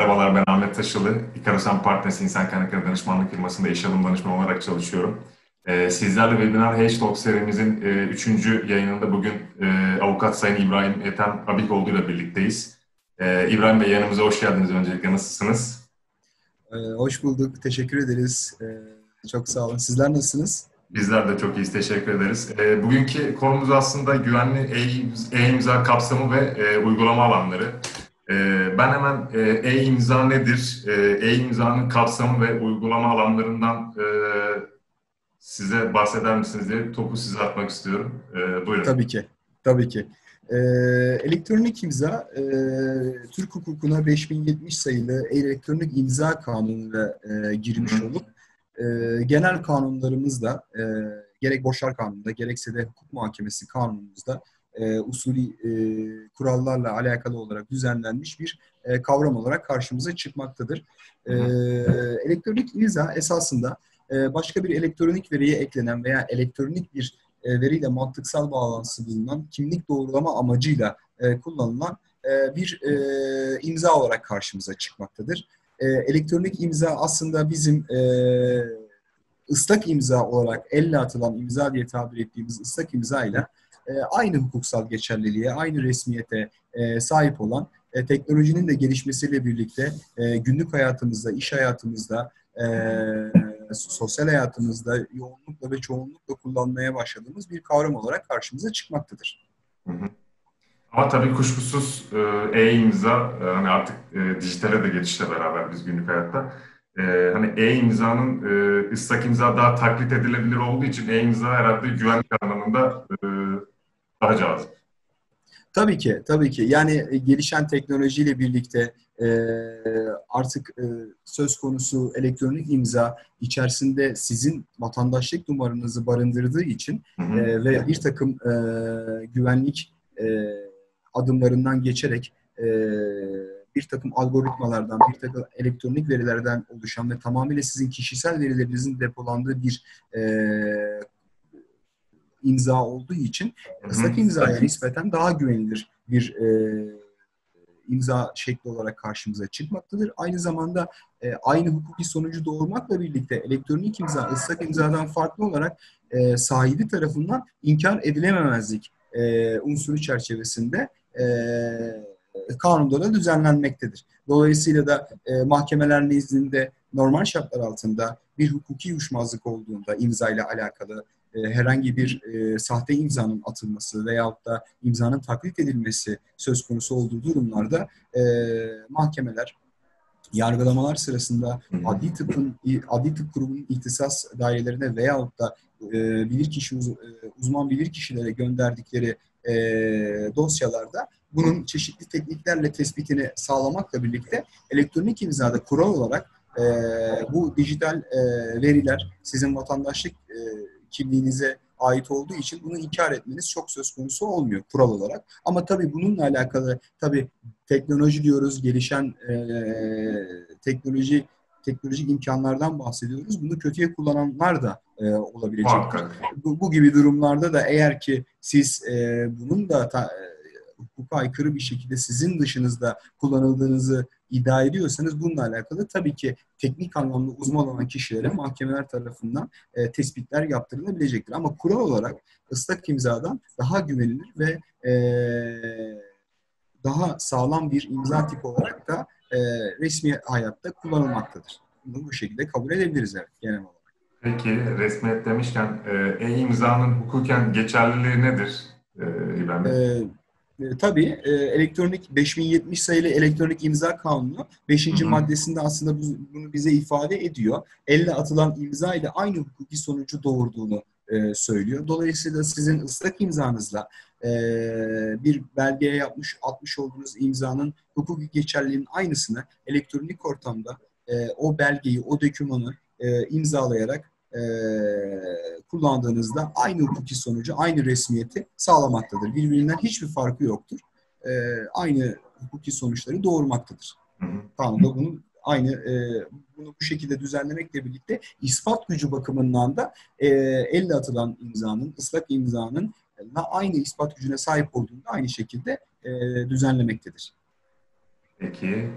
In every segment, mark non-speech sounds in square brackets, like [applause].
Merhabalar ben Ahmet Taşılı. İkarosan Partners İnsan Kaynakları Danışmanlık firmasında iş alım danışmanı olarak çalışıyorum. Ee, sizlerle Webinar H Talk serimizin e, üçüncü yayınında bugün e, avukat Sayın İbrahim Ethem Abikoğlu ile birlikteyiz. Ee, İbrahim Bey yanımıza hoş geldiniz öncelikle. Nasılsınız? Ee, hoş bulduk. Teşekkür ederiz. Ee, çok sağ olun. Sizler nasılsınız? Bizler de çok iyiyiz. Teşekkür ederiz. E, bugünkü konumuz aslında güvenli e-imza kapsamı ve e, uygulama alanları. E, ben hemen e, e-imza nedir, e, e-imzanın kapsamı ve uygulama alanlarından e, size bahseder misiniz diye topu size atmak istiyorum. E, buyurun. Tabii ki. Tabii ki. Ee, elektronik imza e, Türk hukukuna 5070 sayılı elektronik imza kanunuyla e, girmiş olup e, genel kanunlarımızda e, gerek Boşar Kanunu'nda gerekse de hukuk muhakemesi kanunumuzda e, usulü e, kurallarla alakalı olarak düzenlenmiş bir e, kavram olarak karşımıza çıkmaktadır. E, elektronik imza esasında e, başka bir elektronik veriye eklenen veya elektronik bir e, veriyle mantıksal bağlantısı bulunan kimlik doğrulama amacıyla e, kullanılan e, bir e, imza olarak karşımıza çıkmaktadır e, elektronik imza aslında bizim e, ıslak imza olarak elle atılan imza diye tabir ettiğimiz ıslak imza ile aynı hukuksal geçerliliğe, aynı resmiyete e, sahip olan e, teknolojinin de gelişmesiyle birlikte e, günlük hayatımızda, iş hayatımızda, e, sosyal hayatımızda yoğunlukla ve çoğunlukla kullanmaya başladığımız bir kavram olarak karşımıza çıkmaktadır. Ama tabii kuşkusuz e, e-imza e, hani artık e, dijitale de geçişle beraber biz günlük hayatta hani e-imzanın ıslak imza daha taklit edilebilir olduğu için e-imza herhalde güvenlik anlamında cazip. Tabii ki, tabii ki. Yani gelişen teknolojiyle birlikte artık söz konusu elektronik imza içerisinde sizin vatandaşlık numaranızı barındırdığı için hı hı. ve bir takım güvenlik adımlarından geçerek e, bir takım algoritmalardan, bir takım elektronik verilerden oluşan ve tamamıyla sizin kişisel verilerinizin depolandığı bir e, imza olduğu için ıslak imzaya nispeten daha güvenilir bir e, imza şekli olarak karşımıza çıkmaktadır. Aynı zamanda e, aynı hukuki sonucu doğurmakla birlikte elektronik imza ıslak imzadan farklı olarak e, sahibi tarafından inkar edilememezlik e, unsuru çerçevesinde e, kanunda da düzenlenmektedir. Dolayısıyla da e, mahkemeler nezdinde normal şartlar altında bir hukuki uyuşmazlık olduğunda imza ile alakalı e, herhangi bir e, sahte imzanın atılması veyahut da imzanın taklit edilmesi söz konusu olduğu durumlarda e, mahkemeler yargılamalar sırasında adli tıpın adli tıp kurumunun ihtisas dairelerine veyahut da e, bilirkişi uz, e, uzman bilirkişilere gönderdikleri e, dosyalarda bunun çeşitli tekniklerle tespitini sağlamakla birlikte elektronik imzada kural olarak e, bu dijital e, veriler sizin vatandaşlık e, kimliğinize ait olduğu için bunu inkar etmeniz çok söz konusu olmuyor kural olarak. Ama tabii bununla alakalı tabii teknoloji diyoruz, gelişen e, teknoloji teknolojik imkanlardan bahsediyoruz. Bunu kötüye kullananlar da e, olabilecek. Bu, bu gibi durumlarda da eğer ki siz e, bunun da ta, hukuka aykırı bir şekilde sizin dışınızda kullanıldığınızı iddia ediyorsanız bununla alakalı tabii ki teknik anlamda uzman olan kişilere mahkemeler tarafından e, tespitler yaptırılabilecektir. Ama kural olarak ıslak imzadan daha güvenilir ve e, daha sağlam bir imza tipi olarak da e, resmi hayatta kullanılmaktadır. Bunu bu şekilde kabul edebiliriz evet, genel olarak. Peki resmiyet demişken e, e-imzanın hukuken geçerliliği nedir e, İbrahim? E, e, tabii e, elektronik 5070 sayılı elektronik imza kanunu 5. Hı hı. maddesinde aslında bu, bunu bize ifade ediyor. Elle atılan imza ile aynı hukuki sonucu doğurduğunu e, söylüyor. Dolayısıyla sizin ıslak imzanızla e, bir belgeye yapmış atmış olduğunuz imzanın hukuki geçerliliğinin aynısını elektronik ortamda e, o belgeyi, o dokümanı e, imzalayarak e, kullandığınızda aynı hukuki sonucu, aynı resmiyeti sağlamaktadır. Birbirinden hiçbir farkı yoktur. E, aynı hukuki sonuçları doğurmaktadır. Kanunda bunun aynı e, bunu bu şekilde düzenlemekle birlikte ispat gücü bakımından da e, elle atılan imzanın, ıslak imzanın aynı ispat gücüne sahip olduğunu aynı şekilde e, düzenlemektedir. Peki,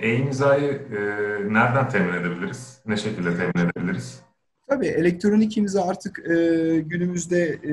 e-imzayı e, nereden temin edebiliriz? Ne şekilde temin edebiliriz? Tabii elektronik imza artık e, günümüzde e,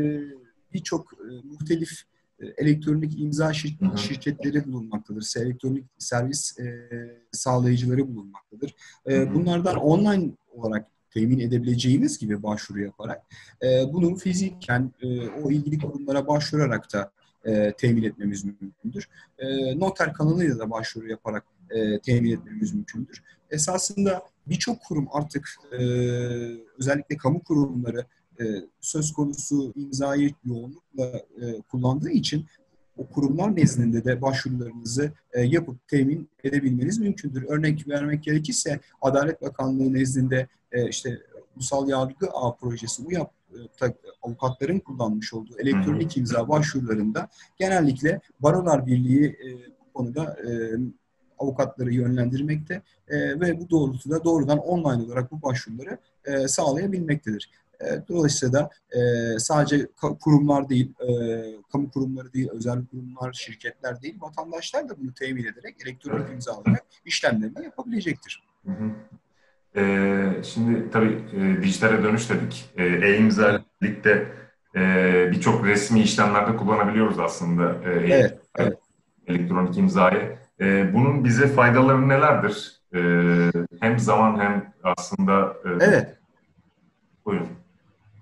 birçok e, muhtelif e, elektronik imza şir hı hı. şirketleri bulunmaktadır. Elektronik servis e, sağlayıcıları bulunmaktadır. E, bunlardan online olarak temin edebileceğiniz gibi başvuru yaparak e, bunu fiziken e, o ilgili kurumlara başvurarak da e, temin etmemiz mümkündür. E, noter kanalıyla da başvuru yaparak e, temin etmemiz mümkündür. Esasında birçok kurum artık e, özellikle kamu kurumları e, söz konusu imzayı yoğunlukla e, kullandığı için o kurumlar nezdinde de başvurularınızı e, yapıp temin edebilmeniz mümkündür. Örnek vermek gerekirse Adalet Bakanlığı nezdinde e, işte Ulusal Yargı Ağ projesi UYAP e, avukatların kullanmış olduğu elektronik imza başvurularında genellikle Barolar Birliği e, bu konuda e, avukatları yönlendirmekte e, ve bu doğrultuda doğrudan online olarak bu başvuruları e, sağlayabilmektedir. E, dolayısıyla da e, sadece kurumlar değil, e, kamu kurumları değil, özel kurumlar, şirketler değil, vatandaşlar da bunu temin ederek elektronik imza alarak işlemlerini yapabilecektir. Hı hı. Ee, şimdi tabii e, dijitale dönüş dedik. E, e-imza birlikte e, birçok resmi işlemlerde kullanabiliyoruz aslında e, evet, evet. elektronik imzayı. E, bunun bize faydaları nelerdir? E, hem zaman hem aslında... E, evet. Buyurun.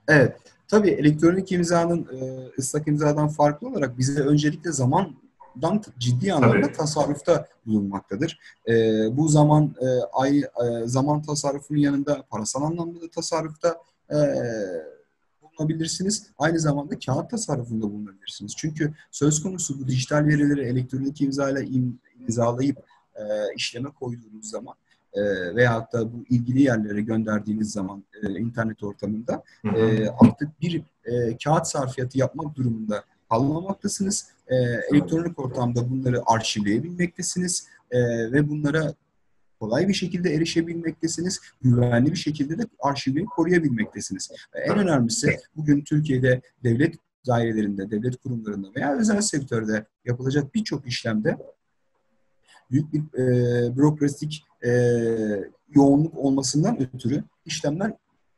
Evet. Tabii elektronik imzanın e, ıslak imzadan farklı olarak bize öncelikle zamandan ciddi anlamda Tabii. tasarrufta bulunmaktadır. E, bu zaman e, ay, e, zaman tasarrufunun yanında parasal anlamda da tasarrufta e, bulunabilirsiniz. Aynı zamanda kağıt tasarrufunda bulunabilirsiniz. Çünkü söz konusu bu dijital verileri elektronik imzayla im, imzalayıp e, işleme koyduğunuz zaman e, veyahut da bu ilgili yerlere gönderdiğiniz zaman e, internet ortamında e, artık bir e, kağıt sarfiyatı yapmak durumunda kalmamaktasınız. E, elektronik ortamda bunları arşivleyebilmektesiniz e, ve bunlara kolay bir şekilde erişebilmektesiniz. Güvenli bir şekilde de arşivleri koruyabilmektesiniz. En önemlisi bugün Türkiye'de devlet dairelerinde, devlet kurumlarında veya özel sektörde yapılacak birçok işlemde büyük bir e, bürokratik e, yoğunluk olmasından ötürü işlemler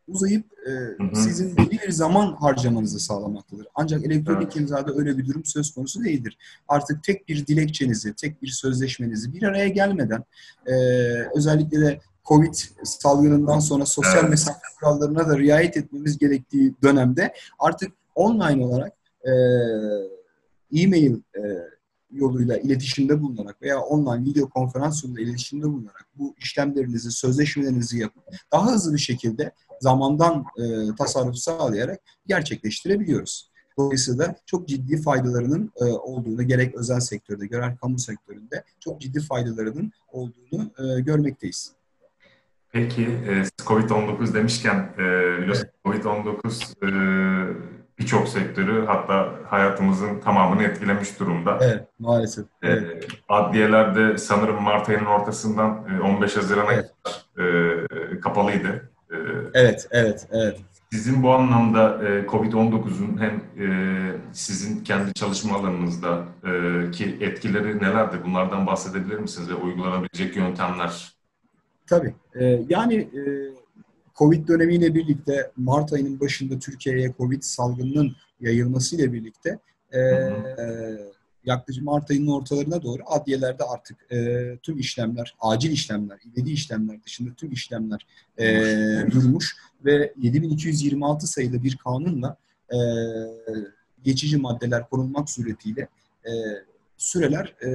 uzayıp e, hı hı. sizin belli bir zaman harcamanızı sağlamaktadır. Ancak elektronik evet. imzada öyle bir durum söz konusu değildir. Artık tek bir dilekçenizi, tek bir sözleşmenizi bir araya gelmeden e, özellikle de Covid salgınından sonra sosyal evet. mesafe kurallarına da riayet etmemiz gerektiği dönemde artık online olarak e, e-mail e, yoluyla iletişimde bulunarak veya online video konferans yoluyla iletişimde bulunarak bu işlemlerinizi, sözleşmelerinizi yapıp daha hızlı bir şekilde zamandan e, tasarruf sağlayarak gerçekleştirebiliyoruz. Dolayısıyla çok ciddi faydalarının e, olduğunu gerek özel sektörde gerek kamu sektöründe çok ciddi faydalarının olduğunu e, görmekteyiz. Peki e, COVID-19 demişken e, biliyorsunuz evet. COVID-19 e, birçok sektörü hatta hayatımızın tamamını etkilemiş durumda. Evet maalesef. Ee, evet. adliyelerde sanırım Mart ayının ortasından 15 e, Haziran'a evet. kadar e, kapalıydı. E, evet, evet, evet. Sizin bu anlamda e, COVID-19'un hem e, sizin kendi çalışma alanınızda e, ki etkileri nelerdir? Bunlardan bahsedebilir misiniz ve uygulanabilecek yöntemler? Tabii. E, yani e, Covid dönemiyle birlikte Mart ayının başında Türkiye'ye Covid salgınının yayılmasıyla birlikte e, yaklaşık Mart ayının ortalarına doğru adliyelerde artık e, tüm işlemler, acil işlemler, ivedi işlemler dışında tüm işlemler e, durmuş. ve 7226 sayılı bir kanunla e, geçici maddeler korunmak suretiyle e, süreler e,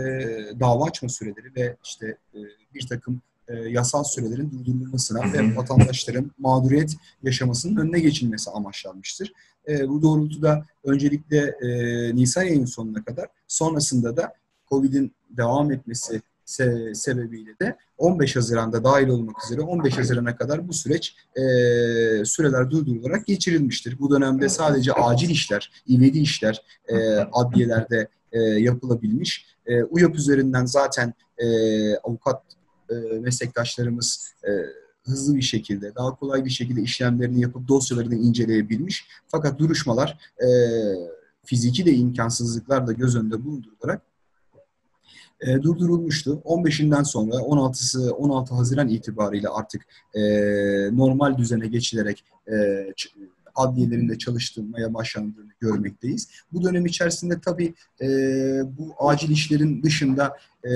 dava açma süreleri ve işte e, bir takım e, yasal sürelerin durdurulmasına ve vatandaşların mağduriyet yaşamasının önüne geçilmesi amaçlanmıştır. E, bu doğrultuda öncelikle e, Nisan ayının sonuna kadar sonrasında da COVID'in devam etmesi se sebebiyle de 15 Haziran'da dahil olmak üzere 15 Haziran'a kadar bu süreç e, süreler durdurularak geçirilmiştir. Bu dönemde sadece acil işler, ivedi işler e, adliyelerde e, yapılabilmiş. E, UYAP üzerinden zaten e, avukat e, meslektaşlarımız e, hızlı bir şekilde, daha kolay bir şekilde işlemlerini yapıp dosyalarını inceleyebilmiş. Fakat duruşmalar e, fiziki de imkansızlıklar da göz önünde bulundurularak e, durdurulmuştu. 15'inden sonra 16'sı 16 Haziran itibariyle artık e, normal düzene geçilerek e, adliyelerinde çalıştırmaya başlandığını görmekteyiz. Bu dönem içerisinde tabii e, bu acil işlerin dışında e,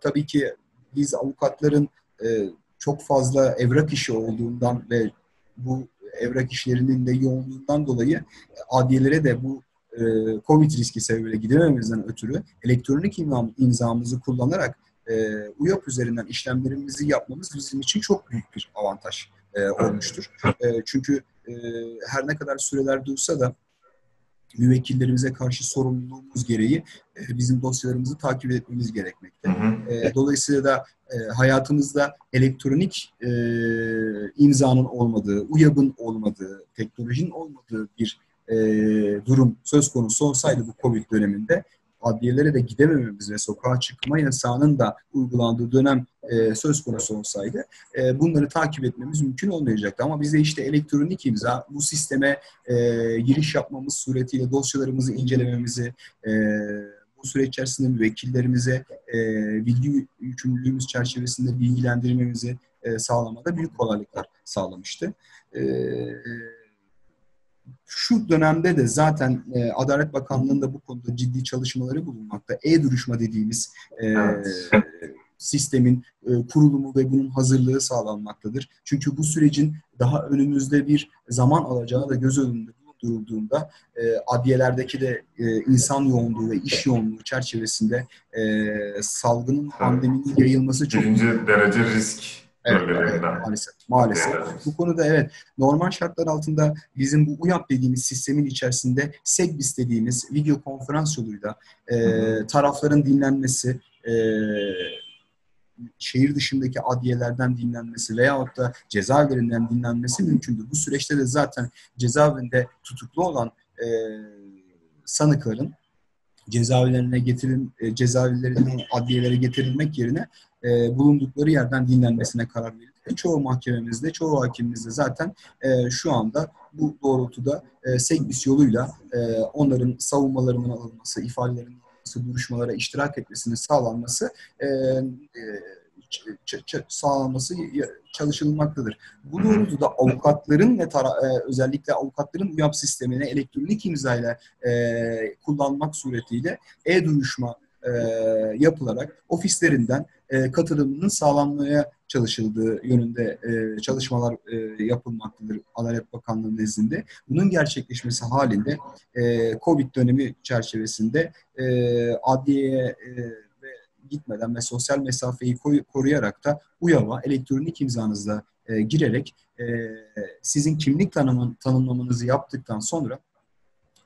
tabii ki biz avukatların e, çok fazla evrak işi olduğundan ve bu evrak işlerinin de yoğunluğundan dolayı adliyelere de bu e, Covid riski sebebiyle gidemememizden ötürü elektronik imza, imzamızı kullanarak e, UYAP üzerinden işlemlerimizi yapmamız bizim için çok büyük bir avantaj e, olmuştur. E, çünkü e, her ne kadar süreler dursa da müvekkillerimize karşı sorumluluğumuz gereği e, bizim dosyalarımızı takip etmemiz gerekmekte. Hı hı. E, dolayısıyla da e, hayatımızda elektronik e, imzanın olmadığı, UYAB'ın olmadığı, teknolojinin olmadığı bir e, durum söz konusu olsaydı bu Covid döneminde adliyelere de gidemememiz ve sokağa çıkma yasağının da uygulandığı dönem e, söz konusu olsaydı e, bunları takip etmemiz mümkün olmayacaktı. Ama bize işte elektronik imza bu sisteme e, giriş yapmamız suretiyle dosyalarımızı incelememizi, e, bu süreç içerisinde müvekkillerimize e, bilgi yükümlülüğümüz çerçevesinde bilgilendirmemizi e, sağlamada büyük kolaylıklar sağlamıştı. E, şu dönemde de zaten e, Adalet Bakanlığı'nda bu konuda ciddi çalışmaları bulunmakta. E-duruşma dediğimiz e, evet. sistemin e, kurulumu ve bunun hazırlığı sağlanmaktadır. Çünkü bu sürecin daha önümüzde bir zaman alacağı da göz önünde durulduğunda e, adliyelerdeki de e, insan yoğunluğu ve iş yoğunluğu çerçevesinde e, salgının, pandeminin yayılması çok... Birinci derece risk Evet, evet, maalesef. Maalesef. Evet. Bu konuda evet normal şartlar altında bizim bu UYAP dediğimiz sistemin içerisinde SEGBIS dediğimiz video konferans yoluyla e, tarafların dinlenmesi, e, şehir dışındaki adliyelerden dinlenmesi veyahut da cezaevlerinden dinlenmesi mümkündür. Bu süreçte de zaten cezaevinde tutuklu olan e, sanıkların cezaevlerine getirin e, cezaevlerinin adliyelere getirilmek yerine e, bulundukları yerden dinlenmesine karar verildi. Çoğu mahkememizde, çoğu hakimimizde zaten e, şu anda bu doğrultuda e, SEGBİS yoluyla e, onların savunmalarının alınması, ifadelerinin alınması, duruşmalara iştirak etmesinin sağlanması e, e, sağlanması çalışılmaktadır. Bu doğrultuda avukatların ve tara- e, özellikle avukatların UYAP sistemini elektronik imzayla e, kullanmak suretiyle e-duruşma e, yapılarak ofislerinden e, katılımının sağlanmaya çalışıldığı yönünde e, çalışmalar e, yapılmaktadır Adalet Bakanlığı nezdinde. Bunun gerçekleşmesi halinde e, Covid dönemi çerçevesinde e, adliyeye e, gitmeden ve sosyal mesafeyi koy, koruyarak da UYAV'a elektronik imzanızla e, girerek e, sizin kimlik tanımın, tanımlamanızı yaptıktan sonra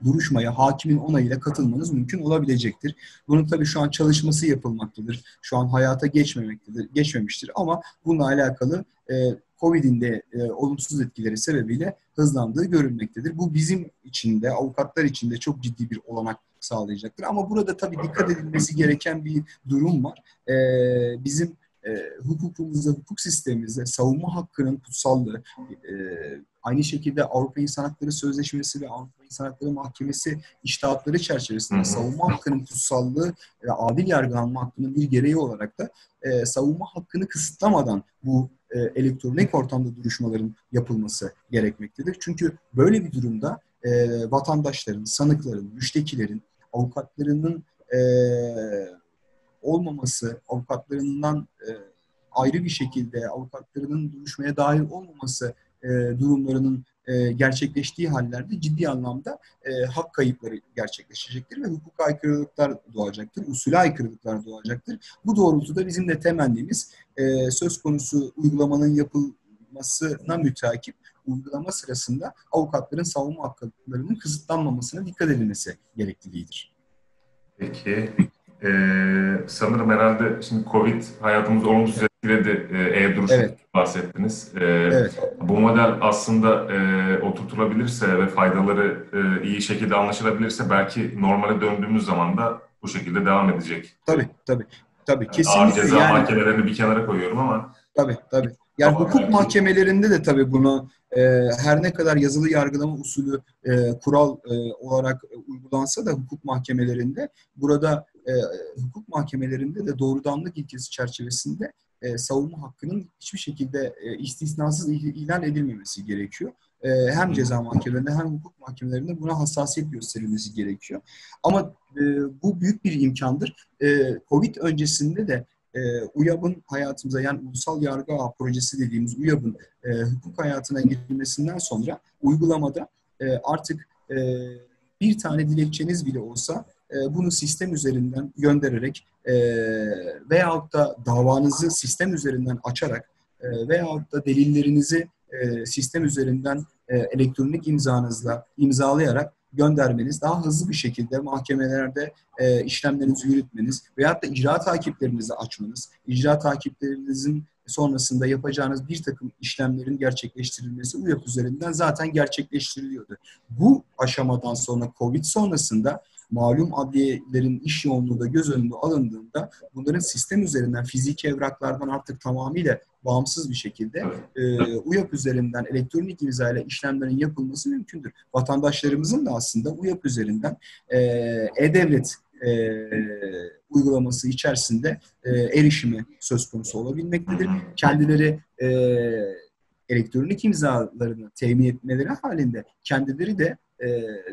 duruşmaya hakimin onayıyla katılmanız mümkün olabilecektir. Bunun tabii şu an çalışması yapılmaktadır. Şu an hayata geçmemektedir, geçmemiştir ama bununla alakalı e, Covid'in de e, olumsuz etkileri sebebiyle hızlandığı görülmektedir. Bu bizim için de, avukatlar için de çok ciddi bir olanak sağlayacaktır. Ama burada tabii dikkat edilmesi gereken bir durum var. E, bizim e, hukukumuzda, hukuk sistemimizde savunma hakkının kutsallığı, e, aynı şekilde Avrupa İnsan Hakları Sözleşmesi ve Avrupa İnsan Hakları Mahkemesi iştahatları çerçevesinde hı savunma hakkının kutsallığı ve adil yargılanma hakkının bir gereği olarak da e, savunma hakkını kısıtlamadan bu e, elektronik ortamda duruşmaların yapılması gerekmektedir. Çünkü böyle bir durumda e, vatandaşların, sanıkların, müştekilerin, avukatlarının e, olmaması, avukatlarından e, ayrı bir şekilde avukatlarının duruşmaya dahil olmaması e, durumlarının e, gerçekleştiği hallerde ciddi anlamda e, hak kayıpları gerçekleşecektir ve hukuk aykırılıklar doğacaktır, usule aykırılıklar doğacaktır. Bu doğrultuda bizim de temennimiz e, söz konusu uygulamanın yapılmasına müteakip uygulama sırasında avukatların savunma haklarının kısıtlanmamasına dikkat edilmesi gerekliliğidir. Peki. Ee, sanırım herhalde şimdi Covid hayatımızı olumsuz etkiledi. Ee, e-duruş evet. bahsettiniz. Ee, evet. Bu model aslında e, oturtulabilirse ve faydaları e, iyi şekilde anlaşılabilirse belki normale döndüğümüz zaman da bu şekilde devam edecek. Tabii tabii. Tabii kesinlikle. Ağır ceza yani, mahkemelerini bir kenara koyuyorum ama. Tabii tabii. Yani hukuk mahkemelerinde de tabii bunu e, her ne kadar yazılı yargılama usulü e, kural e, olarak uygulansa da hukuk mahkemelerinde burada e, hukuk mahkemelerinde de doğrudanlık ilkesi çerçevesinde e, savunma hakkının hiçbir şekilde e, istisnasız ilan edilmemesi gerekiyor. E, hem ceza mahkemelerinde hem hukuk mahkemelerinde buna hassasiyet gösterilmesi gerekiyor. Ama e, bu büyük bir imkandır. E, Covid öncesinde de e, UYAB'ın hayatımıza yani Ulusal Yargı Ağı Projesi dediğimiz UYAB'ın e, hukuk hayatına girilmesinden sonra uygulamada e, artık e, bir tane dilekçeniz bile olsa e, bunu sistem üzerinden göndererek e, veyahut da davanızı sistem üzerinden açarak e, veyahut da delillerinizi e, sistem üzerinden e, elektronik imzanızla imzalayarak göndermeniz, daha hızlı bir şekilde mahkemelerde e, işlemlerinizi yürütmeniz veyahut da icra takiplerinizi açmanız, icra takiplerinizin sonrasında yapacağınız bir takım işlemlerin gerçekleştirilmesi UYAP üzerinden zaten gerçekleştiriliyordu. Bu aşamadan sonra COVID sonrasında malum adliyelerin iş yoğunluğu da göz önünde alındığında bunların sistem üzerinden fiziki evraklardan artık tamamıyla bağımsız bir şekilde e, UYAP üzerinden elektronik imza ile işlemlerin yapılması mümkündür. Vatandaşlarımızın da aslında UYAP üzerinden e, e-devlet e, uygulaması içerisinde e, erişimi söz konusu olabilmektedir. Kendileri e, elektronik imzalarını temin etmeleri halinde kendileri de e,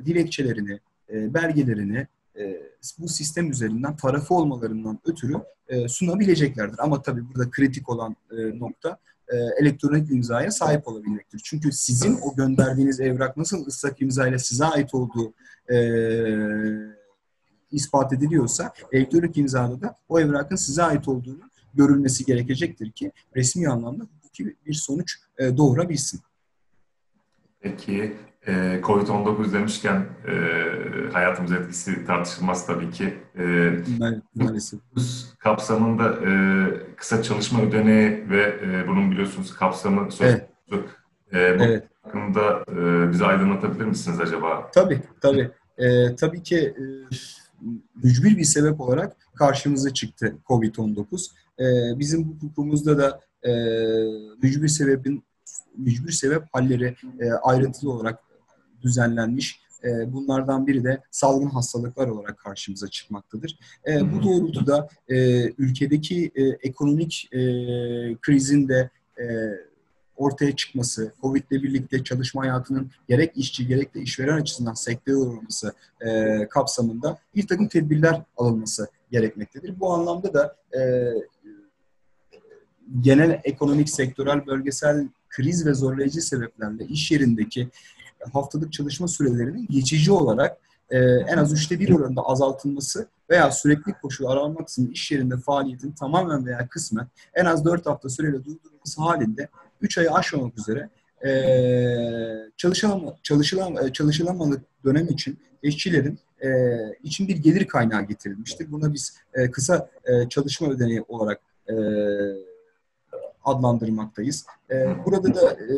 dilekçelerini, e, belgelerini e, bu sistem üzerinden tarafı olmalarından ötürü e, sunabileceklerdir. Ama tabii burada kritik olan e, nokta e, elektronik imzaya sahip olabilmektir. Çünkü sizin o gönderdiğiniz evrak nasıl ıslak imzayla size ait olduğu e, ispat ediliyorsa elektronik imzada da o evrakın size ait olduğunu görülmesi gerekecektir ki resmi anlamda bir sonuç e, doğurabilsin. Peki e, Covid-19 demişken e, hayatımıza etkisi tartışılmaz tabii ki. E, Maalesef. kapsamında e, kısa çalışma ödeneği ve e, bunun biliyorsunuz kapsamı söz evet. E, evet. hakkında e, bize aydınlatabilir misiniz acaba? Tabii, tabii. E, tabii ki e, mücbir bir sebep olarak karşımıza çıktı COVID-19. E, bizim hukukumuzda da e, mücbir sebebin mücbir sebep halleri e, ayrıntılı olarak düzenlenmiş. E, bunlardan biri de salgın hastalıklar olarak karşımıza çıkmaktadır. E, bu doğrultuda e, ülkedeki e, ekonomik e, krizin de e, ortaya çıkması, Covid ile birlikte çalışma hayatının gerek işçi gerek de işveren açısından sekteye uğraması e, kapsamında bir takım tedbirler alınması gerekmektedir. Bu anlamda da e, genel ekonomik, sektörel, bölgesel kriz ve zorlayıcı sebeplerle iş yerindeki haftalık çalışma sürelerinin geçici olarak e, en az üçte bir oranında azaltılması veya sürekli koşul aranmaksızın iş yerinde faaliyetin tamamen veya kısmen en az dört hafta süreyle durdurulması halinde üç ayı aşmamak üzere e, çalışılan, çalışılan, e, çalışılamadık dönem için işçilerin e, için bir gelir kaynağı getirilmiştir. Buna biz e, kısa e, çalışma ödeneği olarak e, adlandırmaktayız. E, burada da e,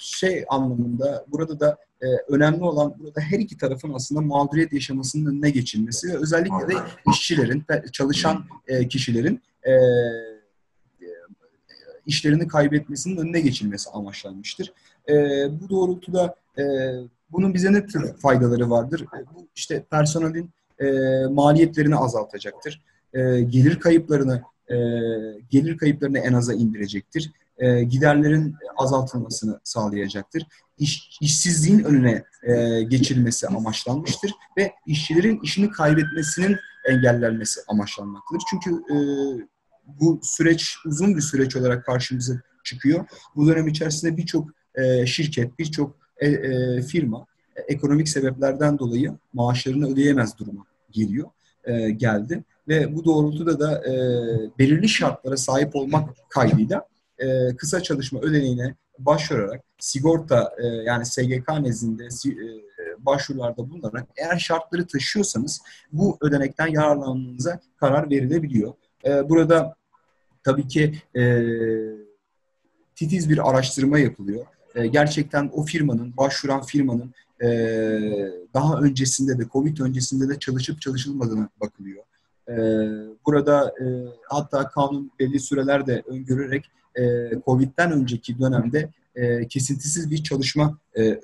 şey anlamında, burada da e, önemli olan burada her iki tarafın aslında mağduriyet yaşamasının önüne geçilmesi ve özellikle de işçilerin, çalışan e, kişilerin e, işlerini kaybetmesinin önüne geçilmesi amaçlanmıştır. E, bu doğrultuda e, bunun bize ne tür faydaları vardır? E, bu işte personelin e, maliyetlerini azaltacaktır. E, gelir kayıplarını e, gelir kayıplarını en aza indirecektir. E, giderlerin azaltılmasını sağlayacaktır. İş, işsizliğin önüne e, geçilmesi amaçlanmıştır ve işçilerin işini kaybetmesinin engellenmesi amaçlanmaktadır. Çünkü e, bu süreç uzun bir süreç olarak karşımıza çıkıyor. Bu dönem içerisinde birçok e, şirket, birçok e, e, firma e, ekonomik sebeplerden dolayı maaşlarını ödeyemez duruma geliyor, e, geldi. Ve bu doğrultuda da e, belirli şartlara sahip olmak kaydıyla e, kısa çalışma ödeneğine başvurarak sigorta e, yani SGK nezdinde e, başvurularda bulunarak eğer şartları taşıyorsanız bu ödenekten yararlanmanıza karar verilebiliyor. E, burada tabii ki e, titiz bir araştırma yapılıyor. E, gerçekten o firmanın, başvuran firmanın e, daha öncesinde de, Covid öncesinde de çalışıp çalışılmadığına bakılıyor. E, burada e, hatta kanun belli süreler de öngörerek e, Covid'den önceki dönemde e, kesintisiz bir çalışma e, e,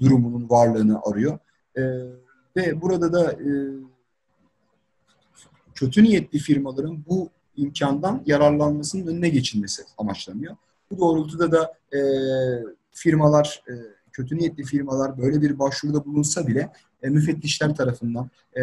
durumunun varlığını arıyor. E, ve burada da e, kötü niyetli firmaların bu imkandan yararlanmasının önüne geçilmesi amaçlanıyor. Bu doğrultuda da e, firmalar, e, kötü niyetli firmalar böyle bir başvuruda bulunsa bile e, müfettişler tarafından e,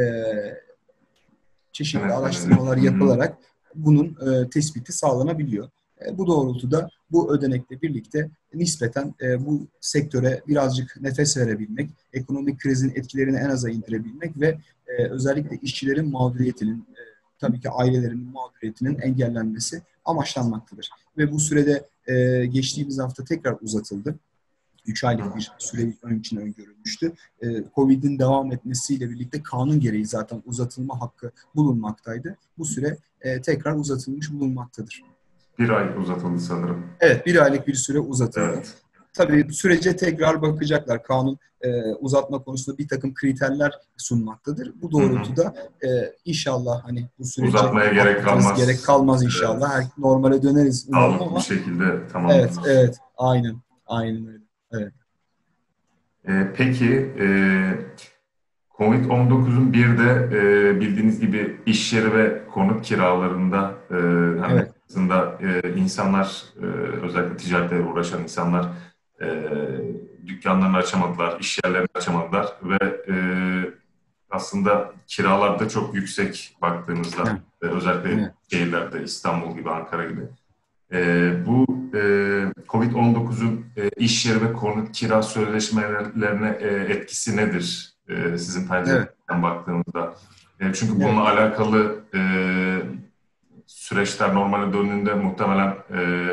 çeşitli evet, araştırmalar evet. yapılarak bunun e, tespiti sağlanabiliyor. E, bu doğrultuda bu ödenekle birlikte nispeten e, bu sektöre birazcık nefes verebilmek, ekonomik krizin etkilerini en aza indirebilmek ve e, özellikle işçilerin mağduriyetinin, e, tabii ki ailelerin mağduriyetinin engellenmesi amaçlanmaktadır. Ve bu sürede e, geçtiğimiz hafta tekrar uzatıldı. 3 aylık bir süre için öngörülmüştü. E, Covid'in devam etmesiyle birlikte kanun gereği zaten uzatılma hakkı bulunmaktaydı. Bu süre e, tekrar uzatılmış bulunmaktadır. Bir ay uzatıldı sanırım. Evet, bir aylık bir süre uzatıldı. Evet. Tabii sürece tekrar bakacaklar. Kanun e, uzatma konusunda bir takım kriterler sunmaktadır. Bu doğrultuda e, inşallah hani bu sürece uzatmaya gerek kalmaz. Gerek kalmaz inşallah. Evet. Her, normale döneriz. Sağlıklı bir şekilde tamam. Evet, evet. Aynen. Aynen öyle. Evet. E, peki e, Covid-19'un bir de e, bildiğiniz gibi iş yeri ve konut kiralarında e, hani evet. aslında e, insanlar e, özellikle ticaretle uğraşan insanlar e, dükkanlarını açamadılar, iş yerlerini açamadılar ve e, aslında kiralar da çok yüksek baktığımızda evet. özellikle evet. şehirlerde İstanbul gibi, Ankara gibi. E, bu e, Covid-19'un e, iş yeri ve konut kira sözleşmelerine e, etkisi nedir? E, sizin pencereden evet. baktığınızda. E, çünkü bununla evet. alakalı e, süreçler normale döndüğünde muhtemelen e,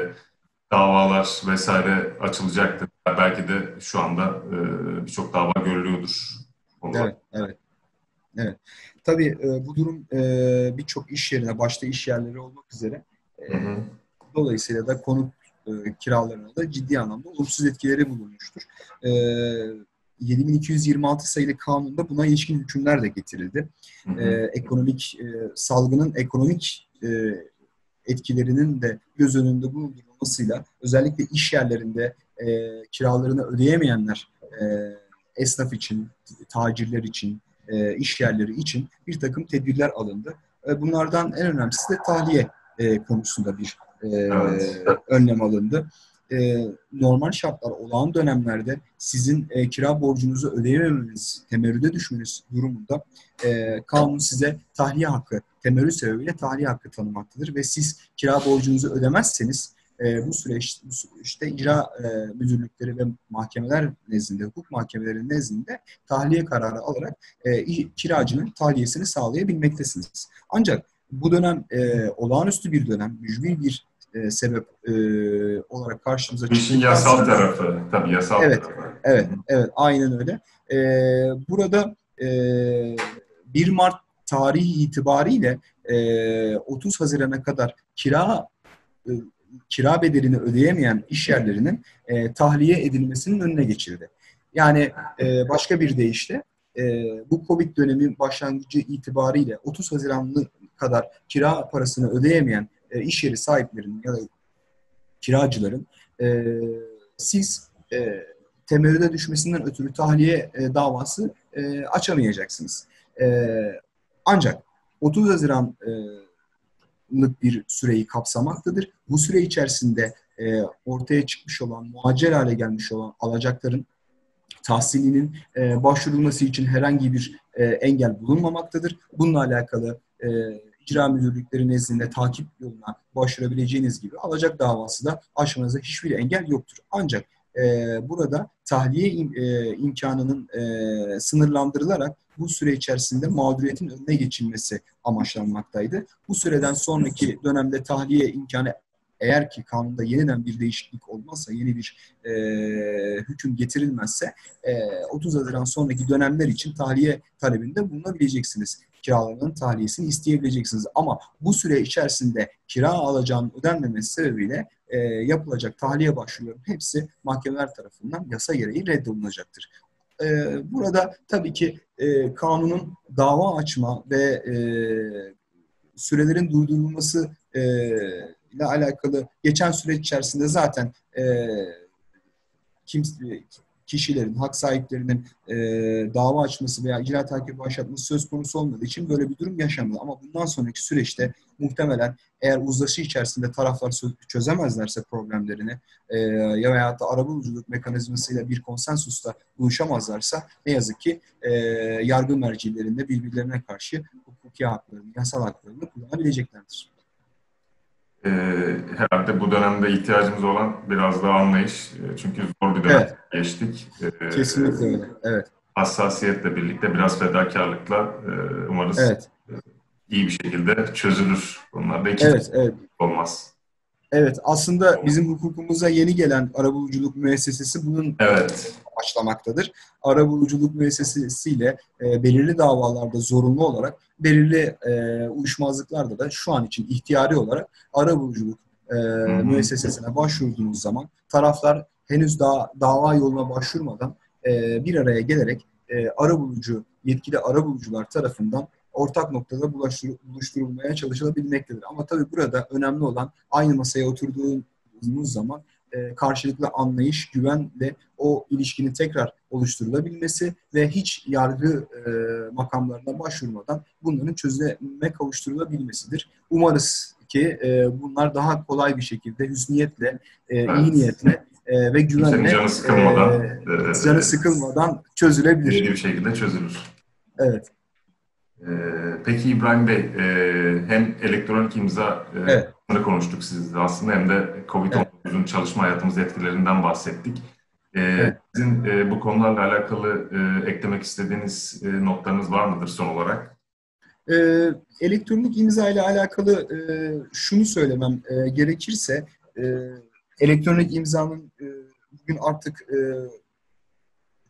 davalar vesaire açılacaktır. Belki de şu anda e, birçok dava görülüyordur. Evet, evet. Evet. Tabii e, bu durum e, birçok iş yerine, başta iş yerleri olmak üzere e, hı hı. Dolayısıyla da konut e, kiralarına da ciddi anlamda olumsuz etkileri bulunmuştur. E, 7226 sayılı kanunda buna ilişkin hükümler de getirildi. Hı hı. E, ekonomik e, salgının ekonomik e, etkilerinin de göz önünde bulundurulmasıyla özellikle iş yerlerinde e, kiralarını ödeyemeyenler e, esnaf için, tacirler için, e, iş yerleri için bir takım tedbirler alındı. E, bunlardan en önemlisi de tahliye e, konusunda bir e, evet. önlem alındı. E, normal şartlar, olağan dönemlerde sizin e, kira borcunuzu ödeyememeniz, temerrüde düşmeniz durumunda e, kanun size tahliye hakkı, temerrüt sebebiyle tahliye hakkı tanımaktadır ve siz kira borcunuzu ödemezseniz e, bu süreç bu süreçte icra e, müdürlükleri ve mahkemeler nezdinde, hukuk mahkemeleri nezdinde tahliye kararı alarak e, kiracının tahliyesini sağlayabilmektesiniz. Ancak bu dönem e, olağanüstü bir dönem, mücbir bir e, sebep e, olarak karşımıza çıktı. İşin yasal aslında, tarafı, tabii yasal evet, tarafı. Evet, evet, aynen öyle. E, burada e, 1 Mart tarihi itibariyle e, 30 Haziran'a kadar kira e, kira bedelini ödeyemeyen iş yerlerinin e, tahliye edilmesinin önüne geçildi. Yani e, başka bir deyişle e, bu Covid dönemi başlangıcı itibariyle 30 Haziranlı kadar kira parasını ödeyemeyen e, iş yeri sahiplerinin ya da kiracıların e, siz e, temerrüde düşmesinden ötürü tahliye e, davası e, açamayacaksınız. E, ancak 30 Haziran e, bir süreyi kapsamaktadır. Bu süre içerisinde e, ortaya çıkmış olan, muhacir hale gelmiş olan alacakların tahsilinin e, başvurulması için herhangi bir e, engel bulunmamaktadır. Bununla alakalı e, icra müdürlükleri nezdinde takip yoluna başvurabileceğiniz gibi alacak davası da aşmanıza hiçbir engel yoktur. Ancak e, burada tahliye im, e, imkanının e, sınırlandırılarak bu süre içerisinde mağduriyetin önüne geçilmesi amaçlanmaktaydı. Bu süreden sonraki dönemde tahliye imkanı eğer ki kanunda yeniden bir değişiklik olmazsa, yeni bir e, hüküm getirilmezse e, 30 Haziran sonraki dönemler için tahliye talebinde bulunabileceksiniz. Kiralarının tahliyesini isteyebileceksiniz. Ama bu süre içerisinde kira alacağının ödenmemesi sebebiyle e, yapılacak tahliye başvurularının hepsi mahkemeler tarafından yasa gereği reddolunacaktır. E, burada tabii ki e, kanunun dava açma ve e, sürelerin durdurulması e, ile alakalı geçen süreç içerisinde zaten e, kimse kişilerin, hak sahiplerinin e, dava açması veya icra takibi başlatması söz konusu olmadığı için böyle bir durum yaşanmadı. Ama bundan sonraki süreçte muhtemelen eğer uzlaşı içerisinde taraflar çözemezlerse problemlerini e, ya veya da arabuluculuk mekanizmasıyla bir konsensusta buluşamazlarsa ne yazık ki e, yargı mercilerinde birbirlerine karşı hukuki haklarını, yasal haklarını kullanabileceklerdir. E, herhalde bu dönemde ihtiyacımız olan biraz daha anlayış. E, çünkü zor bir dönem evet. geçtik. E, Kesinlikle öyle. Evet. Hassasiyetle birlikte biraz fedakarlıkla e, umarız evet. e, iyi bir şekilde çözülür. Bunlar da evet, evet. olmaz. Evet, aslında bizim hukukumuza yeni gelen arabuluculuk müessesesi bunun evet. başlamaktadır. Arabuluculuk müessesesiyle e, belirli davalarda zorunlu olarak, belirli e, uyuşmazlıklarda da şu an için ihtiyari olarak arabuluculuk e, müessesesine başvurduğunuz zaman taraflar henüz daha dava yoluna başvurmadan e, bir araya gelerek e, arabulucu, yetkili arabulucular tarafından ortak noktada buluşturulmaya çalışılabilmektedir. Ama tabii burada önemli olan aynı masaya oturduğumuz zaman e, karşılıklı anlayış, güven ve o ilişkinin tekrar oluşturulabilmesi ve hiç yargı e, makamlarına başvurmadan bunların çözüme kavuşturulabilmesidir. Umarız ki e, bunlar daha kolay bir şekilde hüsniyetle, e, evet. iyi niyetle e, ve güvenle canı sıkılmadan, e, e, canı sıkılmadan çözülebilir. İyi bir şekilde çözülür. Evet. Ee, peki İbrahim Bey, e, hem elektronik imza e, evet. konuştuk sizle aslında hem de COVID-19'un evet. çalışma hayatımız etkilerinden bahsettik. Ee, evet. Sizin e, bu konularla alakalı eklemek istediğiniz notlarınız var mıdır son olarak? elektronik imza ile alakalı şunu söylemem gerekirse, elektronik imzanın bugün artık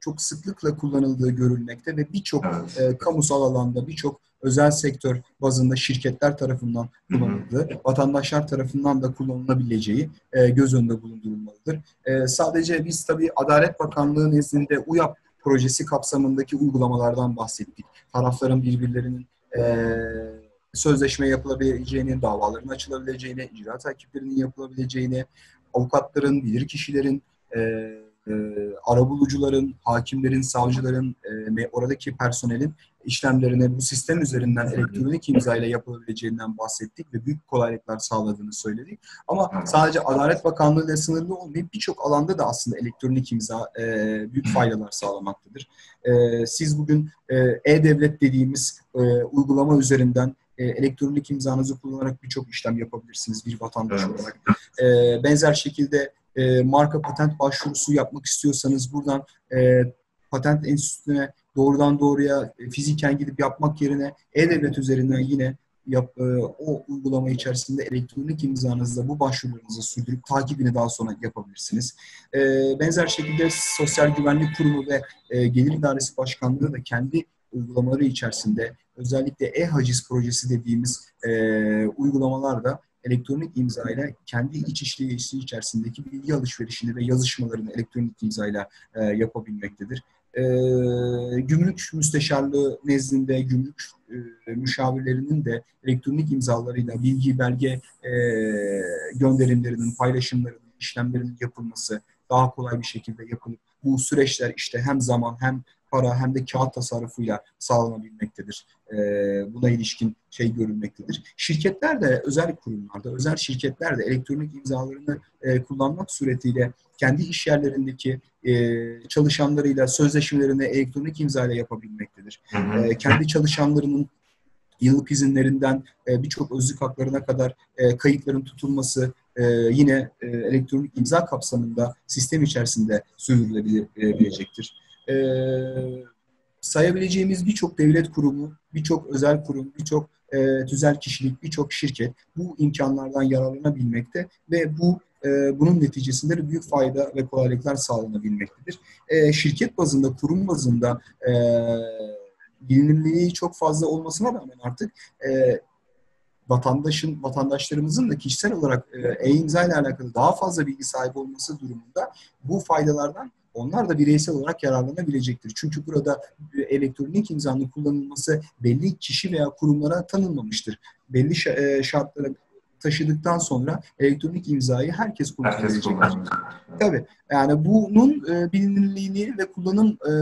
çok sıklıkla kullanıldığı görülmekte ve birçok evet. e, kamusal alanda, birçok özel sektör bazında şirketler tarafından kullanıldığı, vatandaşlar tarafından da kullanılabileceği e, göz önünde bulundurulmalıdır. E, sadece biz tabii Adalet Bakanlığı nezdinde UYAP projesi kapsamındaki uygulamalardan bahsettik. Tarafların birbirlerinin e, sözleşme yapılabileceğini, davaların açılabileceğini, icra takiplerinin yapılabileceğini, avukatların, bilirkişilerin, e, e, arabulucuların, hakimlerin, savcıların e, ve oradaki personelin işlemlerine bu sistem üzerinden elektronik imza ile yapılabileceğinden bahsettik ve büyük kolaylıklar sağladığını söyledik. Ama sadece Adalet Bakanlığı ile sınırlı olmayıp birçok alanda da aslında elektronik imza e, büyük faydalar sağlamaktadır. E, siz bugün e, e-devlet dediğimiz e, uygulama üzerinden e, elektronik imzanızı kullanarak birçok işlem yapabilirsiniz bir vatandaş evet. olarak. E, benzer şekilde e, marka patent başvurusu yapmak istiyorsanız buradan e, patent enstitüsüne doğrudan doğruya e, fiziken gidip yapmak yerine e-devlet üzerinden yine yap, e, o uygulama içerisinde elektronik imzanızla bu başvurularınızı sürdürüp takibini daha sonra yapabilirsiniz. E, benzer şekilde Sosyal Güvenlik Kurumu ve e, Gelir İdaresi Başkanlığı da kendi uygulamaları içerisinde özellikle e-haciz projesi dediğimiz e, uygulamalarda elektronik imza ile kendi iç işleyişi içerisindeki bilgi alışverişini ve yazışmalarını elektronik imza ile e, yapabilmektedir. E, gümrük müsteşarlığı nezdinde gümrük e, müşavirlerinin de elektronik imzalarıyla bilgi belge e, gönderimlerinin, paylaşımlarının, işlemlerinin yapılması daha kolay bir şekilde yapılıp bu süreçler işte hem zaman hem para hem de kağıt tasarrufuyla sağlanabilmektedir. E, buna ilişkin şey görülmektedir. Şirketler de özel kurumlarda, özel şirketler de elektronik imzalarını e, kullanmak suretiyle kendi iş yerlerindeki e, çalışanlarıyla sözleşmelerini elektronik imza ile yapabilmektedir. Hı hı. E, kendi çalışanlarının yıllık izinlerinden e, birçok özlük haklarına kadar e, kayıtların tutulması e, yine e, elektronik imza kapsamında sistem içerisinde sürdürülebilecektir e, sayabileceğimiz birçok devlet kurumu, birçok özel kurum, birçok e, tüzel kişilik, birçok şirket bu imkanlardan yararlanabilmekte ve bu e, bunun neticesinde de büyük fayda ve kolaylıklar sağlanabilmektedir. E, şirket bazında, kurum bazında e, bilinirliği çok fazla olmasına rağmen artık e, vatandaşın vatandaşlarımızın da kişisel olarak e-imza ile alakalı daha fazla bilgi sahibi olması durumunda bu faydalardan onlar da bireysel olarak yararlanabilecektir. Çünkü burada elektronik imzanın kullanılması belli kişi veya kurumlara tanınmamıştır. Belli e, şartlara taşıdıktan sonra elektronik imzayı herkes Herkes kullanabilecek. Tabii. Yani bunun e, bilinirliğini ve kullanım e,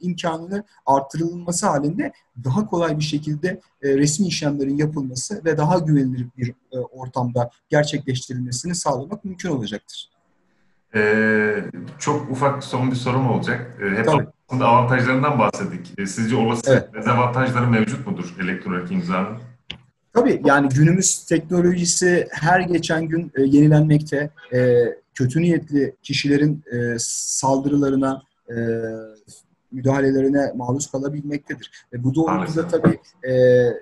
imkanını artırılması halinde daha kolay bir şekilde e, resmi işlemlerin yapılması ve daha güvenilir bir e, ortamda gerçekleştirilmesini sağlamak mümkün olacaktır. Ee, çok ufak son bir sorum olacak. Ee, hep Tabii. aslında avantajlarından bahsettik. Ee, sizce olası Evet. dezavantajları mevcut mudur elektronik imzanın? Tabii yani günümüz teknolojisi her geçen gün e, yenilenmekte. E, kötü niyetli kişilerin e, saldırılarına, e, müdahalelerine maruz kalabilmektedir. Ve bu doğrultuda tabii e,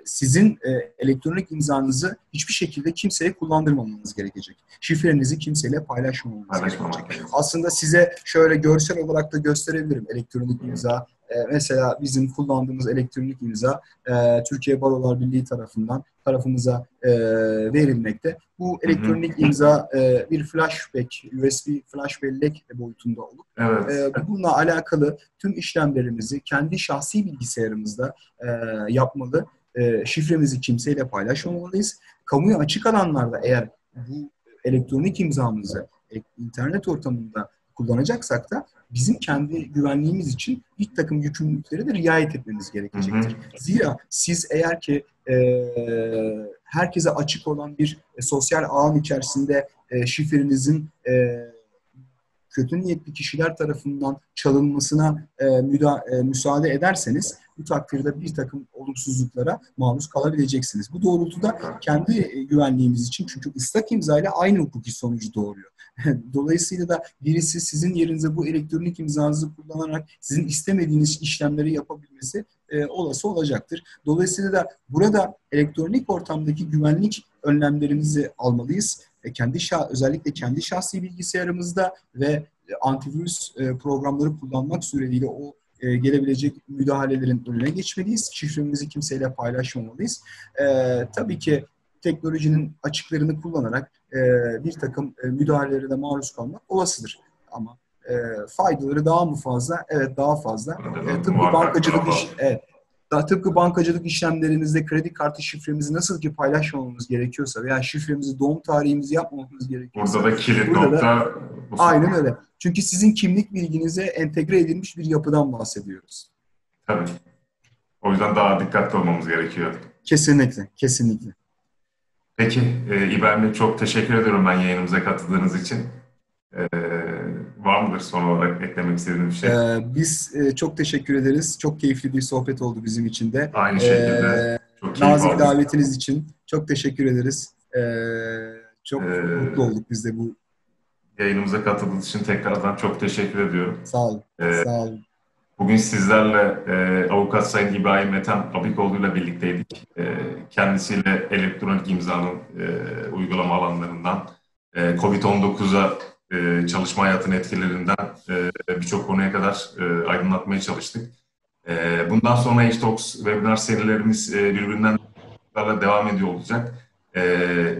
sizin e, elektronik imzanızı hiçbir şekilde kimseye kullandırmamanız gerekecek. Şifrenizi kimseyle paylaşmamanız gerekecek. Aslında size şöyle görsel olarak da gösterebilirim elektronik imza. Ee, mesela bizim kullandığımız elektronik imza e, Türkiye Barolar Birliği tarafından tarafımıza e, verilmekte. Bu elektronik imza e, bir flashback, USB flash bellek boyutunda olup Evet. e, bununla alakalı tüm işlemlerimizi kendi şahsi bilgisayarımızda e, yapmalı. E, şifremizi kimseyle paylaşmamalıyız. Kamuya açık alanlarda eğer bu elektronik imzamızı internet ortamında kullanacaksak da bizim kendi güvenliğimiz için bir takım yükümlülüklere de riayet etmemiz gerekecektir. Hı Zira siz eğer ki e, herkese açık olan bir e, sosyal ağın içerisinde e, şifrenizin e, kötü niyetli kişiler tarafından çalınmasına e, müda, e, müsaade ederseniz bu takdirde bir takım olumsuzluklara maruz kalabileceksiniz. Bu doğrultuda kendi e, güvenliğimiz için çünkü ıslak imza ile aynı hukuki sonucu doğuruyor. [laughs] Dolayısıyla da birisi sizin yerinize bu elektronik imzanızı kullanarak sizin istemediğiniz işlemleri yapabilmesi e, olası olacaktır. Dolayısıyla da burada elektronik ortamdaki güvenlik önlemlerimizi almalıyız. E, kendi şah, özellikle kendi şahsi bilgisayarımızda ve e, antivirüs e, programları kullanmak suretiyle o gelebilecek müdahalelerin önüne geçmeliyiz. Şifremizi kimseyle paylaşmamalıyız. E, tabii ki teknolojinin açıklarını kullanarak e, bir takım e, müdahalelere de maruz kalmak olasıdır. Ama e, faydaları daha mı fazla? Evet daha fazla. E, tıpkı bankacılık iş, evet. Daha tıpkı bankacılık işlemlerimizde kredi kartı şifremizi nasıl ki paylaşmamamız gerekiyorsa veya şifremizi doğum tarihimizi yapmamamız gerekiyorsa Burada da kilit Burada da- nokta bu aynen öyle. Çünkü sizin kimlik bilginize entegre edilmiş bir yapıdan bahsediyoruz. Tabii. O yüzden daha dikkatli olmamız gerekiyor. Kesinlikle, kesinlikle. Peki e, İbrahim Bey çok teşekkür ediyorum ben yayınımıza katıldığınız için. Var mıdır son olarak eklemek istediğiniz bir şey? Ee, biz e, çok teşekkür ederiz. Çok keyifli bir sohbet oldu bizim için de. Aynı şekilde. Ee, çok nazik davetiniz için çok teşekkür ederiz. Ee, çok Ee, mutlu olduk biz de bu. Yayınımıza katıldığınız için tekrardan çok teşekkür ediyorum. Sağ olun. Ee, Sağ olun. Bugün sizlerle e, avukat Sayın İbrahim Ethem Abikoğlu ile birlikteydik. E, kendisiyle elektronik imzanın e, uygulama alanlarından, e, COVID-19'a e, çalışma hayatının etkilerinden e, birçok konuya kadar e, aydınlatmaya çalıştık. E, bundan sonra H-Talks webinar serilerimiz e, birbirinden devam ediyor olacak. E,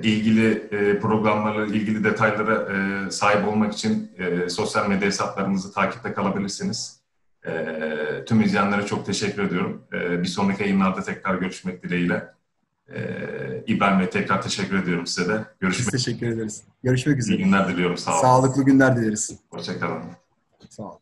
ilgili e, programlarla ilgili detaylara e, sahip olmak için e, sosyal medya hesaplarımızı takipte kalabilirsiniz. Ee, tüm izleyenlere çok teşekkür ediyorum. Ee, bir sonraki yayınlarda tekrar görüşmek dileğiyle. Ee, İbrahim Bey tekrar teşekkür ediyorum size de. Biz Görüşmek teşekkür ederiz. Görüşmek iyi üzere. günler diliyorum. Sağ olun. Sağlıklı günler dileriz. Hoşçakalın. Sağ olun.